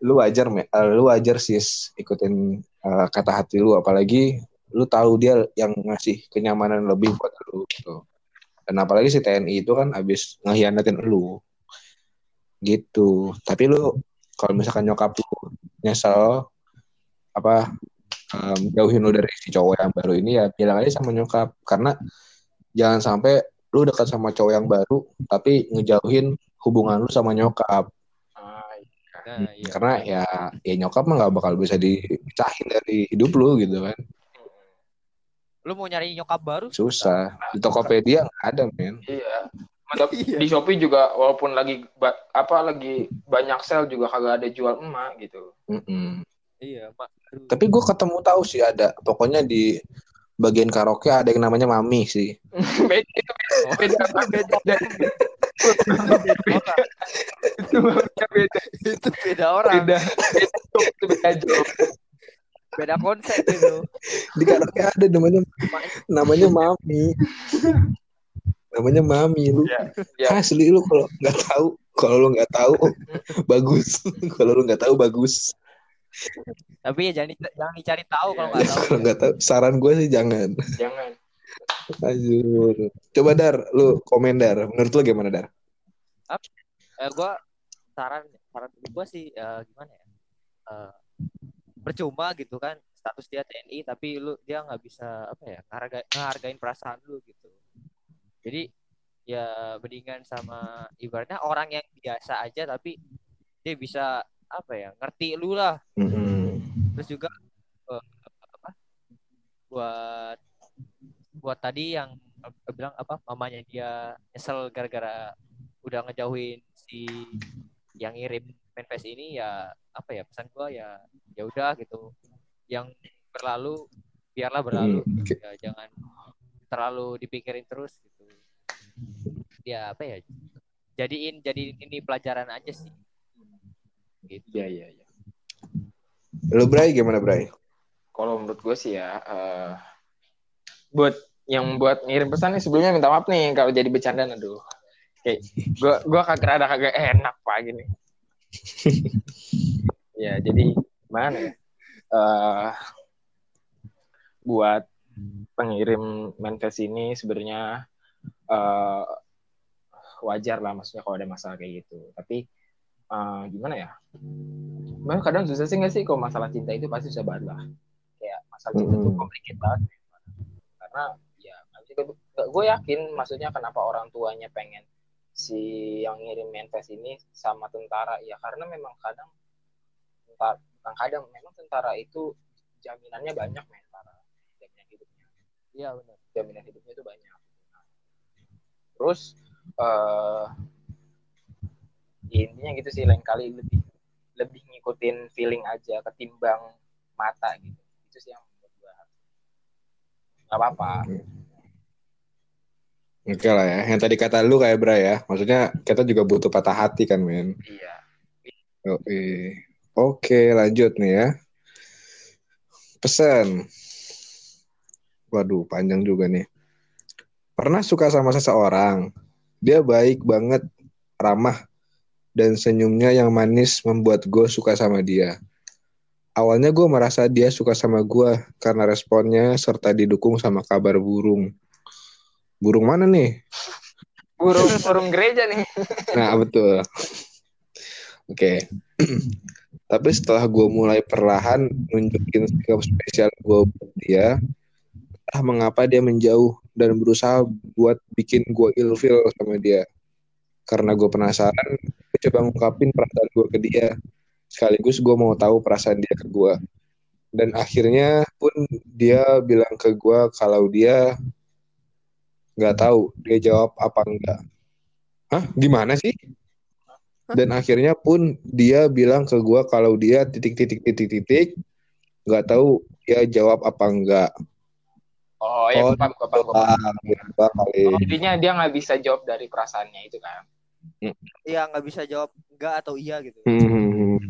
Lu wajar, me, eh, lu wajar sih ikutin eh, kata hati lu. Apalagi lu tahu dia yang ngasih kenyamanan lebih buat lu gitu. Dan apalagi si TNI itu kan abis ngehianatin lu. Gitu. Tapi lu kalau misalkan nyokap lu nyesel apa em, jauhin lu dari si cowok yang baru ini ya bilang aja sama nyokap karena jangan sampai lu dekat sama cowok yang baru tapi ngejauhin hubungan lu sama nyokap Nah, iya. karena ya ya nyokap mah nggak bakal bisa dipisahin dari hidup lu gitu kan Lu mau nyari nyokap baru? susah di Tokopedia nggak ada men iya. Mantap. *laughs* Iya. Di Shopee juga walaupun lagi ba- apa lagi banyak sale juga kagak ada jual emak gitu. Mm-mm. Iya, Mak. Aduh. tapi gue ketemu tahu sih ada pokoknya di bagian karaoke ada yang namanya mami sih *laughs* beda beda beda itu beda beda itu beda orang. beda itu beda job. Beda konsep itu. di karaoke ada namanya namanya mami namanya mami lu Ya, ya. asli lu kalau nggak tahu kalau lu nggak tahu bagus kalau lu nggak tahu bagus Tapi ya jangan jangan dicari tahu kalau nggak tahu. kalau nggak tahu saran gue sih jangan jangan Ajur. coba dar lu komen dar menurut lu gimana dar Eh, gua saran saran dari gua sih eh, gimana ya? Eh, percuma gitu kan status dia TNI tapi lu dia nggak bisa apa ya ngeharga, ngehargain perasaan lu gitu. Jadi ya mendingan sama ibaratnya orang yang biasa aja tapi dia bisa apa ya ngerti lu lah Mm-mm. terus juga eh, apa buat buat tadi yang bilang apa mamanya dia nyesel gara-gara udah ngejauhin si yang ngirim manifest ini ya apa ya pesan gua ya ya udah gitu. Yang berlalu biarlah berlalu. Mm, oke. ya jangan terlalu dipikirin terus gitu. Ya apa ya jadiin jadiin ini pelajaran aja sih. Gitu. Iya iya iya lu Bray gimana Bray? Kalau menurut gue sih ya eh, buat yang buat ngirim pesan nih sebelumnya minta maaf nih kalau jadi bercandaan aduh. Kayak gue gue kagak rada kagak enak pak gini. *laughs* Ya jadi gimana ya? Eh, buat pengirim manifest ini sebenarnya eh, wajar lah maksudnya kalau ada masalah kayak gitu. Tapi eh, gimana ya? Memang kadang susah sih nggak sih kalau masalah cinta itu pasti susah banget lah. Kayak masalah cinta itu Mm-mm. complicated banget. Karena gue yakin maksudnya kenapa orang tuanya pengen si yang ngirim manifest ini sama tentara ya karena memang kadang tentara bukan kadang memang tentara itu jaminannya banyak men. Tentara jaminan hidupnya. Iya benar. Jaminan hidupnya itu banyak. Nah, terus eh ya intinya gitu sih lain kali lebih lebih ngikutin feeling aja ketimbang mata gitu. Itu sih yang menurut gua nggak apa-apa Oke lah ya. Yang tadi kata lu kayak Bray ya. Maksudnya kita juga butuh patah hati kan, men. iya Oke. Oke, lanjut nih ya. Pesan. Waduh, panjang juga nih. Pernah suka sama seseorang. Dia baik banget, ramah, dan senyumnya yang manis membuat gue suka sama dia. Awalnya gue merasa dia suka sama gue karena responnya serta didukung sama kabar burung. Burung mana nih? Burung burung gereja nih. Nah, betul. Oke. Tapi setelah gue mulai perlahan nunjukin sikap spesial gue buat dia, entah mengapa dia menjauh dan berusaha buat bikin gue ilfil sama dia. Karena gue penasaran, gue coba ngungkapin perasaan gue ke dia. Sekaligus gue mau tahu perasaan dia ke gue. Dan akhirnya pun dia bilang ke gue kalau dia nggak tahu dia jawab apa enggak. Hah? Gimana sih? Dan akhirnya pun dia bilang ke gue kalau dia titik titik titik titik nggak tahu dia jawab apa enggak. Oh, ya Oh, paham, gue paham, paham. Ah, gitu kali. Oh, Intinya dia nggak bisa jawab dari perasaannya itu kan. Iya nggak bisa jawab enggak atau iya gitu. Hmm.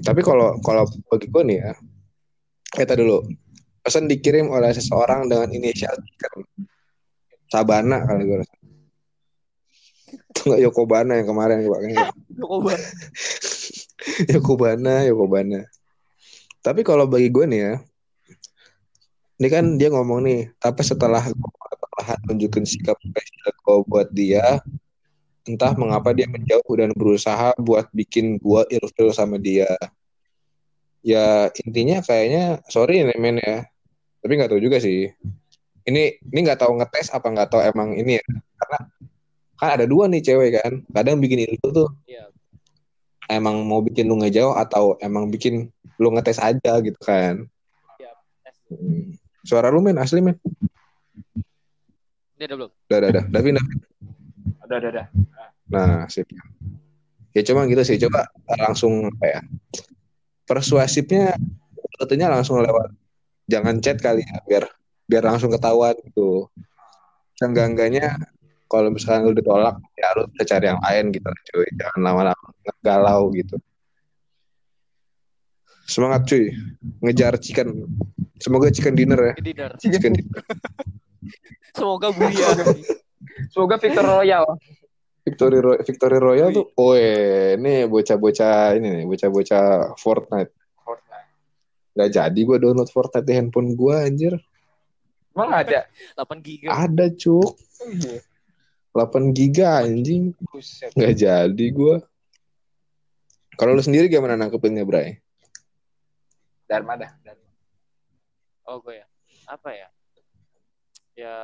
Tapi kalau kalau bagi gue nih ya, kita dulu pesan dikirim oleh seseorang dengan inisial stiker Sabana kali gue rasa. Itu nggak Yokobana yang kemarin gue kayaknya. Coba. Yokobana, Yokobana. Tapi kalau bagi gue nih ya, ini kan dia ngomong nih, tapi setelah gue perlahan tunjukin sikap spesial gue buat dia, entah mengapa dia menjauh dan berusaha buat bikin gue ilfil sama dia. Ya intinya kayaknya sorry men ya, tapi nggak tahu juga sih. Ini ini nggak tahu ngetes apa nggak tahu emang ini ya, karena kan ada dua nih cewek kan, kadang bikin ilfil tuh Iya. emang mau bikin lu ngejauh atau emang bikin lu ngetes aja gitu kan. Iya. tes. Hmm. Suara lu men asli men. Ini udah belum? Udah, udah, udah. Davin, Davin. Udah, udah, udah. Nah, sip. Ya cuma gitu sih. Coba langsung apa ya? Persuasifnya sebetulnya langsung lewat jangan chat kali ya biar biar langsung ketahuan gitu. Seenggak-enggaknya kalau misalkan lu ditolak ya lu bisa cari yang lain gitu cuy. Jangan lama-lama galau gitu. Semangat cuy. Ngejar chicken. Semoga chicken dinner ya. Dinner. Chicken dinner. *laughs* Semoga Buya. *laughs* Semoga Victor Royal. Victory Roy Victory Royal tuh, oh ini bocah-bocah ini nih, bocah-bocah Fortnite. Fortnite. Gak jadi gue download Fortnite di handphone gue anjir. Emang ada? 8 giga. Ada cuk, 8 giga anjing. Buset. Gak jadi gue. Kalau lu sendiri gimana nangkepinnya, Bray? Dharma dah. Dharma. Oh gue ya. Apa ya? Ya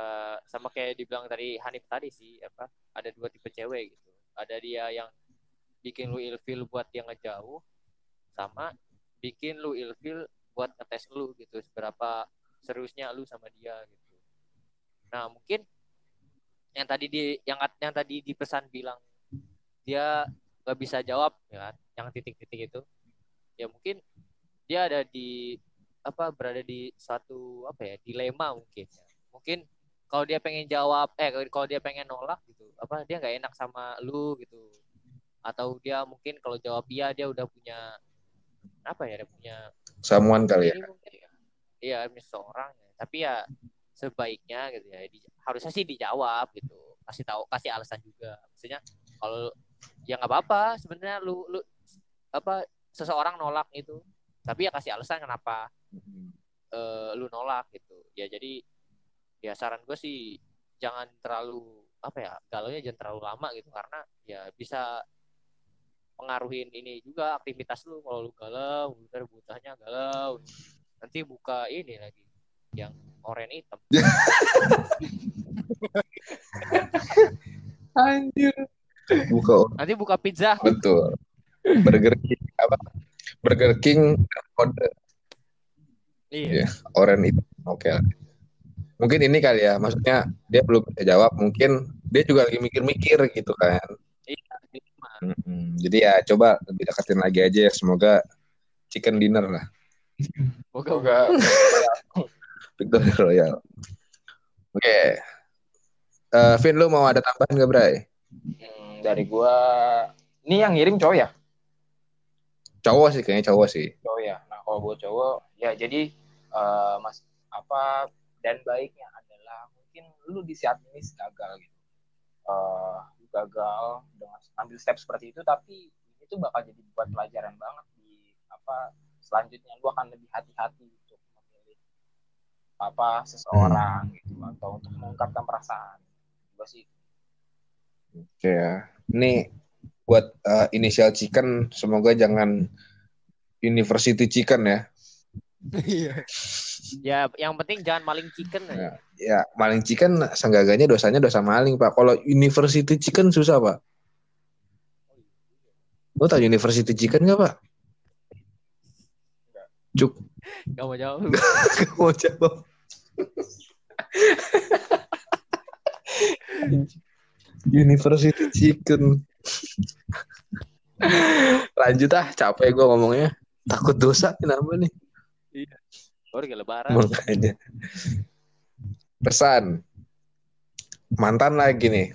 sama kayak dibilang tadi Hanif tadi sih apa? Ada dua tipe cewek gitu. Ada dia yang bikin lu ilfil buat dia ngejauh sama bikin lu ilfil buat ngetes lu gitu seberapa seriusnya lu sama dia gitu. Nah, mungkin yang tadi di yang yang tadi di pesan bilang dia nggak bisa jawab ya kan, yang titik-titik itu. Ya mungkin dia ada di apa berada di suatu apa ya dilema mungkin ya. mungkin kalau dia pengen jawab eh kalau dia pengen nolak gitu apa dia nggak enak sama lu gitu atau dia mungkin kalau jawab iya dia udah punya apa ya dia punya Samuan kali ya. mungkin ya iya ini seorang ya. tapi ya sebaiknya gitu ya di- harusnya sih dijawab gitu. Kasih tahu kasih alasan juga. Maksudnya kalau ya nggak apa-apa sebenarnya lu lu apa seseorang nolak itu tapi ya kasih alasan kenapa eh, lu nolak gitu. Ya jadi ya saran gue sih jangan terlalu apa ya galaunya jangan terlalu lama gitu. Karena ya bisa pengaruhin ini juga aktivitas lu. Kalau lu galau ntar butahnya galau nanti buka ini lagi yang oranye hitam *laughs* Anjir. Buka nanti buka pizza betul. Burger King apa? Burger King kode iya Iya. oren itu. Oke. Mungkin ini kali ya, maksudnya dia belum bisa jawab, mungkin dia juga lagi mikir-mikir gitu kan. iya gitu mah. Mm-mm. Jadi ya coba lebih deketin lagi aja ya, semoga chicken dinner lah, Moga- Semoga *laughs* Victory Royal. Oke. Eh, Vin, lu mau ada tambahan gak, Bray? Hmm, dari gua ini yang ngirim cowok ya? Cowok sih kayaknya cowok sih. cowok ya nah kalau buat cowok ya jadi eh, mas apa dan baiknya adalah mungkin lu di saat ini gagal gitu Eh, lu gagal dengan ambil step seperti itu tapi itu bakal jadi buat pelajaran banget di apa selanjutnya lu akan lebih hati-hati untuk memilih apa seseorang gitu atau untuk mengungkapkan perasaan gue sih Oke ya. Ini buat uh, inisial chicken semoga jangan University Chicken ya. Ya, yang penting jangan maling chicken aja. Ya, ya maling chicken senggaganya dosanya dosa maling pak. Kalau University Chicken susah pak. Lo tau University Chicken nggak pak? Cuk, Gak mau jawab. *laughs* gak mau jawab. University Chicken. Lanjut ah, capek gue ngomongnya. Takut dosa kenapa nih? Baru kayak lebaran. Makanya. Pesan. Mantan lagi nih.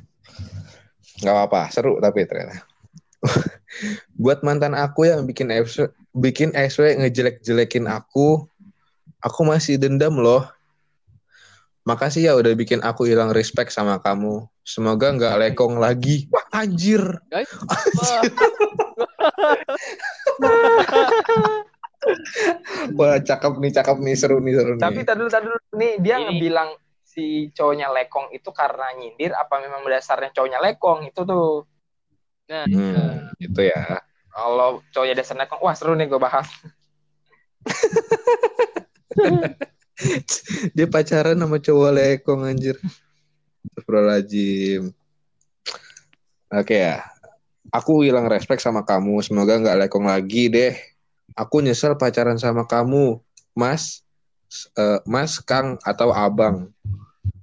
Gak apa-apa, seru tapi ternyata. *laughs* Buat mantan aku yang bikin SW, bikin SW ngejelek-jelekin aku, aku masih dendam loh. Makasih ya udah bikin aku hilang respect sama kamu. Semoga nggak lekong lagi. Wah anjir. Guys, *laughs* Wah cakep nih, cakep nih, seru nih, seru nih. tapi tadi tadi nih dia Ini- ngebilang si cowoknya lekong itu karena nyindir apa memang dasarnya cowoknya lekong itu tuh nah, Hmm, itu ya. kalau cowoknya dasarnya lekong wah seru nih gue bahas *laughs* Dia pacaran sama cowok lekong anjir. Astagfirullahaladzim. Oke ya. Aku hilang respect sama kamu. Semoga nggak lekong lagi deh. Aku nyesel pacaran sama kamu, Mas, eh, Mas, Kang, atau Abang.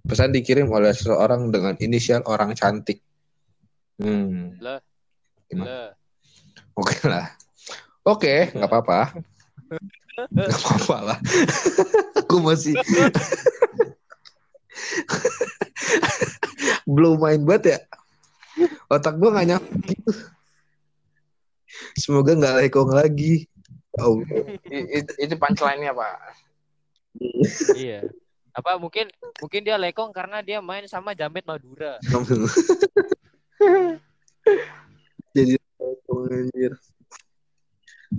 Pesan dikirim oleh seseorang dengan inisial orang cantik. Hmm. Lah. Gimana? Oke lah. Oke, nggak apa-apa. *laughs* Nggak apa-apa lah. *laughs* Aku masih *laughs* belum main banget ya. Otak gua nggak nyampe gitu. Semoga nggak lekong lagi. Oh, I- i- itu punchline-nya pak Iya. Apa mungkin mungkin dia lekong karena dia main sama Jamet Madura. Jadi anjir.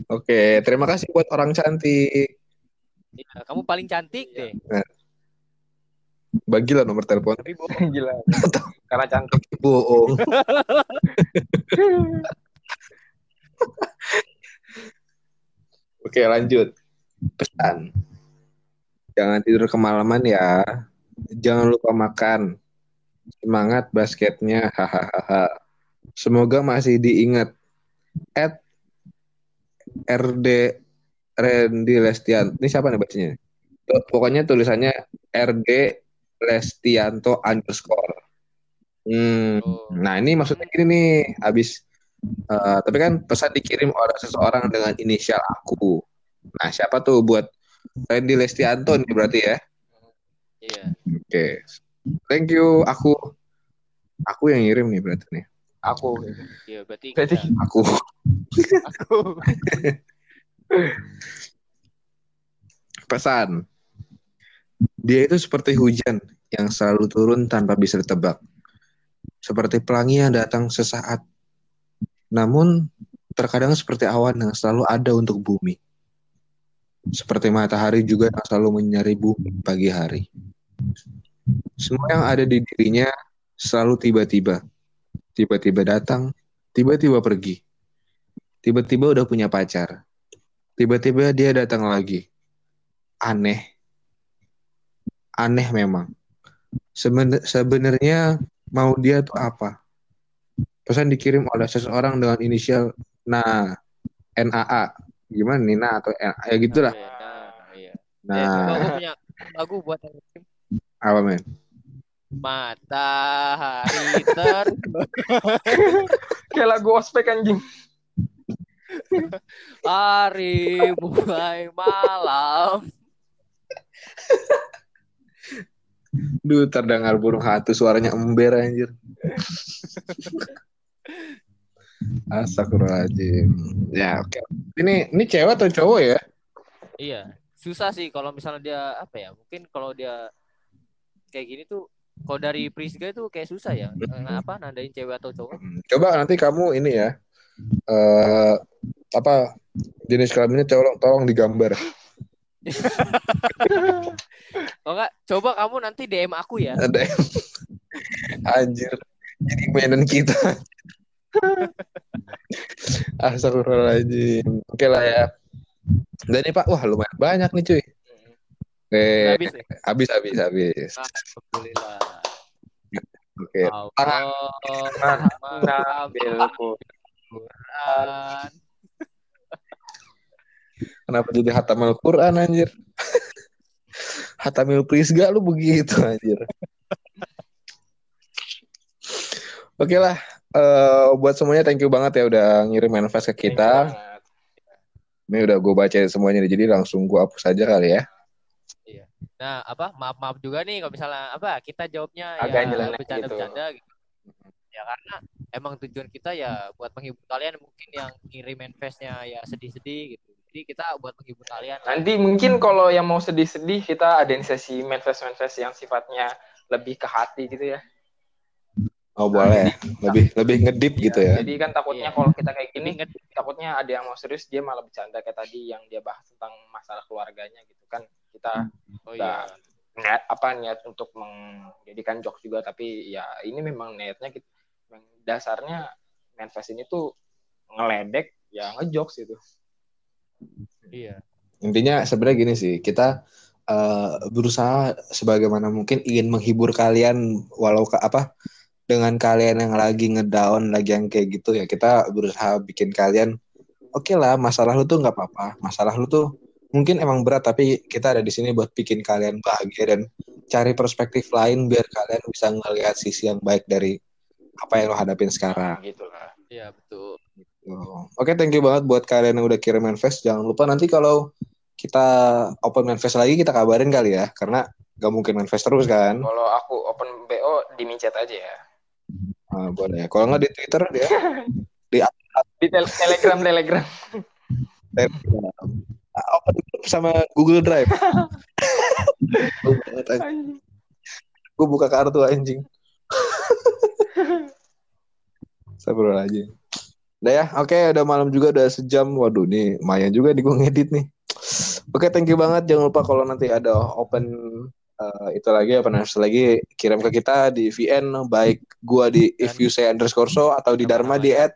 Oke, terima kasih buat orang cantik. Iya, kamu paling cantik deh. Bagilah nomor telepon. Tapi *laughs* bohong. gila karena cantik Bohong. *laughs* Oke, lanjut. Pesan. Jangan tidur kemalaman ya. Jangan lupa makan. Semangat basketnya. Hahaha. Semoga masih diingat. At RD Randy Lestian. Ini siapa nih bacanya? Pokoknya tulisannya RD Lestianto underscore. Hmm. Oh. Nah ini maksudnya gini nih, habis eh, tapi kan pesan dikirim oleh seseorang dengan inisial aku. Nah siapa tuh buat Randy Lestianto nih berarti ya? Iya. Oke, thank you aku. Aku yang ngirim nih berarti nih. Aku Iya, berarti Berarti kita- Aku. aku. Pesan. Dia itu seperti hujan yang selalu turun tanpa bisa ditebak. Seperti pelangi yang datang sesaat. Namun terkadang seperti awan yang selalu ada untuk bumi. Seperti matahari juga yang selalu menyinari bumi pagi hari. Semua yang ada di dirinya selalu tiba-tiba. Tiba-tiba datang, tiba-tiba pergi. Tiba-tiba udah punya pacar. Tiba-tiba dia datang lagi. Aneh. Aneh memang. Seben- Sebenarnya mau dia tuh apa? Pesan dikirim oleh seseorang dengan inisial nah NAA. Gimana nih nah atau NA? ya gitulah. Nah, iya. Eh, coba Nah, gue punya lagu buat yang apa men? Matahari ter *laughs* kayak lagu ospek anjing *laughs* hari mulai malam. Duh, terdengar burung hantu suaranya ember anjir. Astagfirullahaladzim. Ya, oke. Ini ini cewek atau cowok ya? Iya, susah sih kalau misalnya dia apa ya? Mungkin kalau dia kayak gini tuh kalau dari Prisga itu kayak susah ya. Nge- apa nandain cewek atau cowok? Hmm, Coba nanti kamu ini ya. eh apa jenis kelaminnya tolong tolong digambar. *laughs* Oh enggak, coba kamu nanti DM aku ya. *laughs* Yang anjir. Jadi mainan kita. *laughs* Astagfirullahaladzim. Oke lah ya. Dan ini Pak, wah lumayan banyak nih cuy. Eh, habis nih. habis habis habis. Alhamdulillah. Oke. Allah Nabilku. Quran. Kenapa jadi hatamal Quran anjir? Hatamil Prisga lu begitu anjir. Oke lah, eh, buat semuanya thank you banget ya udah ngirim manifest ke kita. Ini udah gue baca semuanya jadi langsung gue hapus aja kali ya. Nah, apa? Maaf-maaf juga nih kalau misalnya apa kita jawabnya Agak ya bercanda-bercanda gitu. Ya karena emang tujuan kita ya buat menghibur kalian mungkin yang ngirim manifestnya ya sedih-sedih gitu. Jadi kita buat menghibur kalian. Nanti mungkin kalau yang mau sedih-sedih kita ada sesi manifest-manifest yang sifatnya lebih ke hati gitu ya. Oh boleh, lebih lebih ngedip gitu ya. Jadi kan takutnya Iya. kalau kita kayak Ini gini, takutnya ada yang mau serius dia malah bercanda kayak tadi yang dia bahas tentang masalah keluarganya gitu kan. Kita oh iya. niat apa niat untuk menjadikan jokes juga tapi ya ini memang niatnya kita memang dasarnya manifest ini tuh ngeledek ya ngejokes gitu. Iya. Intinya sebenarnya gini sih, kita eh, berusaha sebagaimana mungkin ingin menghibur kalian walau ke, apa dengan kalian yang lagi ngedown, lagi yang kayak gitu ya kita berusaha bikin kalian oke lah masalah lu tuh nggak apa-apa, masalah lu tuh mungkin emang berat tapi kita ada di sini buat bikin kalian bahagia dan cari perspektif lain biar kalian bisa ngelihat sisi yang baik dari apa yang lo hadapin sekarang. gitu lah. Iya, betul. Oh. Oke, thank you banget buat kalian yang udah kirim manifest. Jangan lupa nanti kalau kita open manifest lagi kita kabarin kali ya, karena gak mungkin manifest terus kan. Kalau aku open BO di mincet aja ya. Ah, boleh. Kalau nggak di Twitter dia *laughs* Di tel- Telegram Telegram. Telegram. Open sama Google Drive. *laughs* Gue buka kartu anjing. *laughs* Astagfirullahaladzim. Udah ya, oke udah malam juga udah sejam. Waduh nih lumayan juga nih gue ngedit nih. Oke, thank you banget. Jangan lupa kalau nanti ada open eh, itu lagi apa namanya lagi kirim ke kita di VN baik gua di if you say underscore so atau di Dharma di at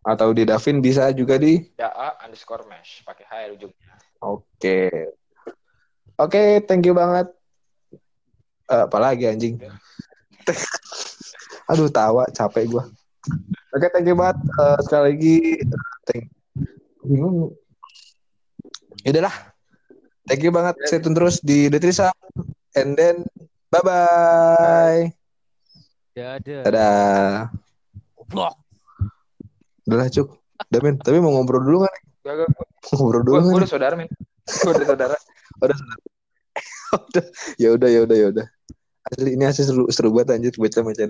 atau di Davin bisa juga di Ya underscore mesh pakai H ujungnya. Oke. Oke, thank you banget. Eh, apalagi anjing. *laughs* Aduh, tawa, capek gua. Oke, thank you banget. Eh, sekali lagi, thank bingung. Lah. Thank you banget. Stay tune terus di Detrisa. And then, bye-bye. Dadah. Dadah. Blok. Udah lah, Cuk. Udah, men. Tapi mau ngobrol dulu kan? Gak, gak, Ngobrol dulu gua, kan? gua udah saudara men. *laughs* Gua udah saudara. *laughs* udah ya udah ya udah ya udah asli ini asli seru seru banget anjir baca baca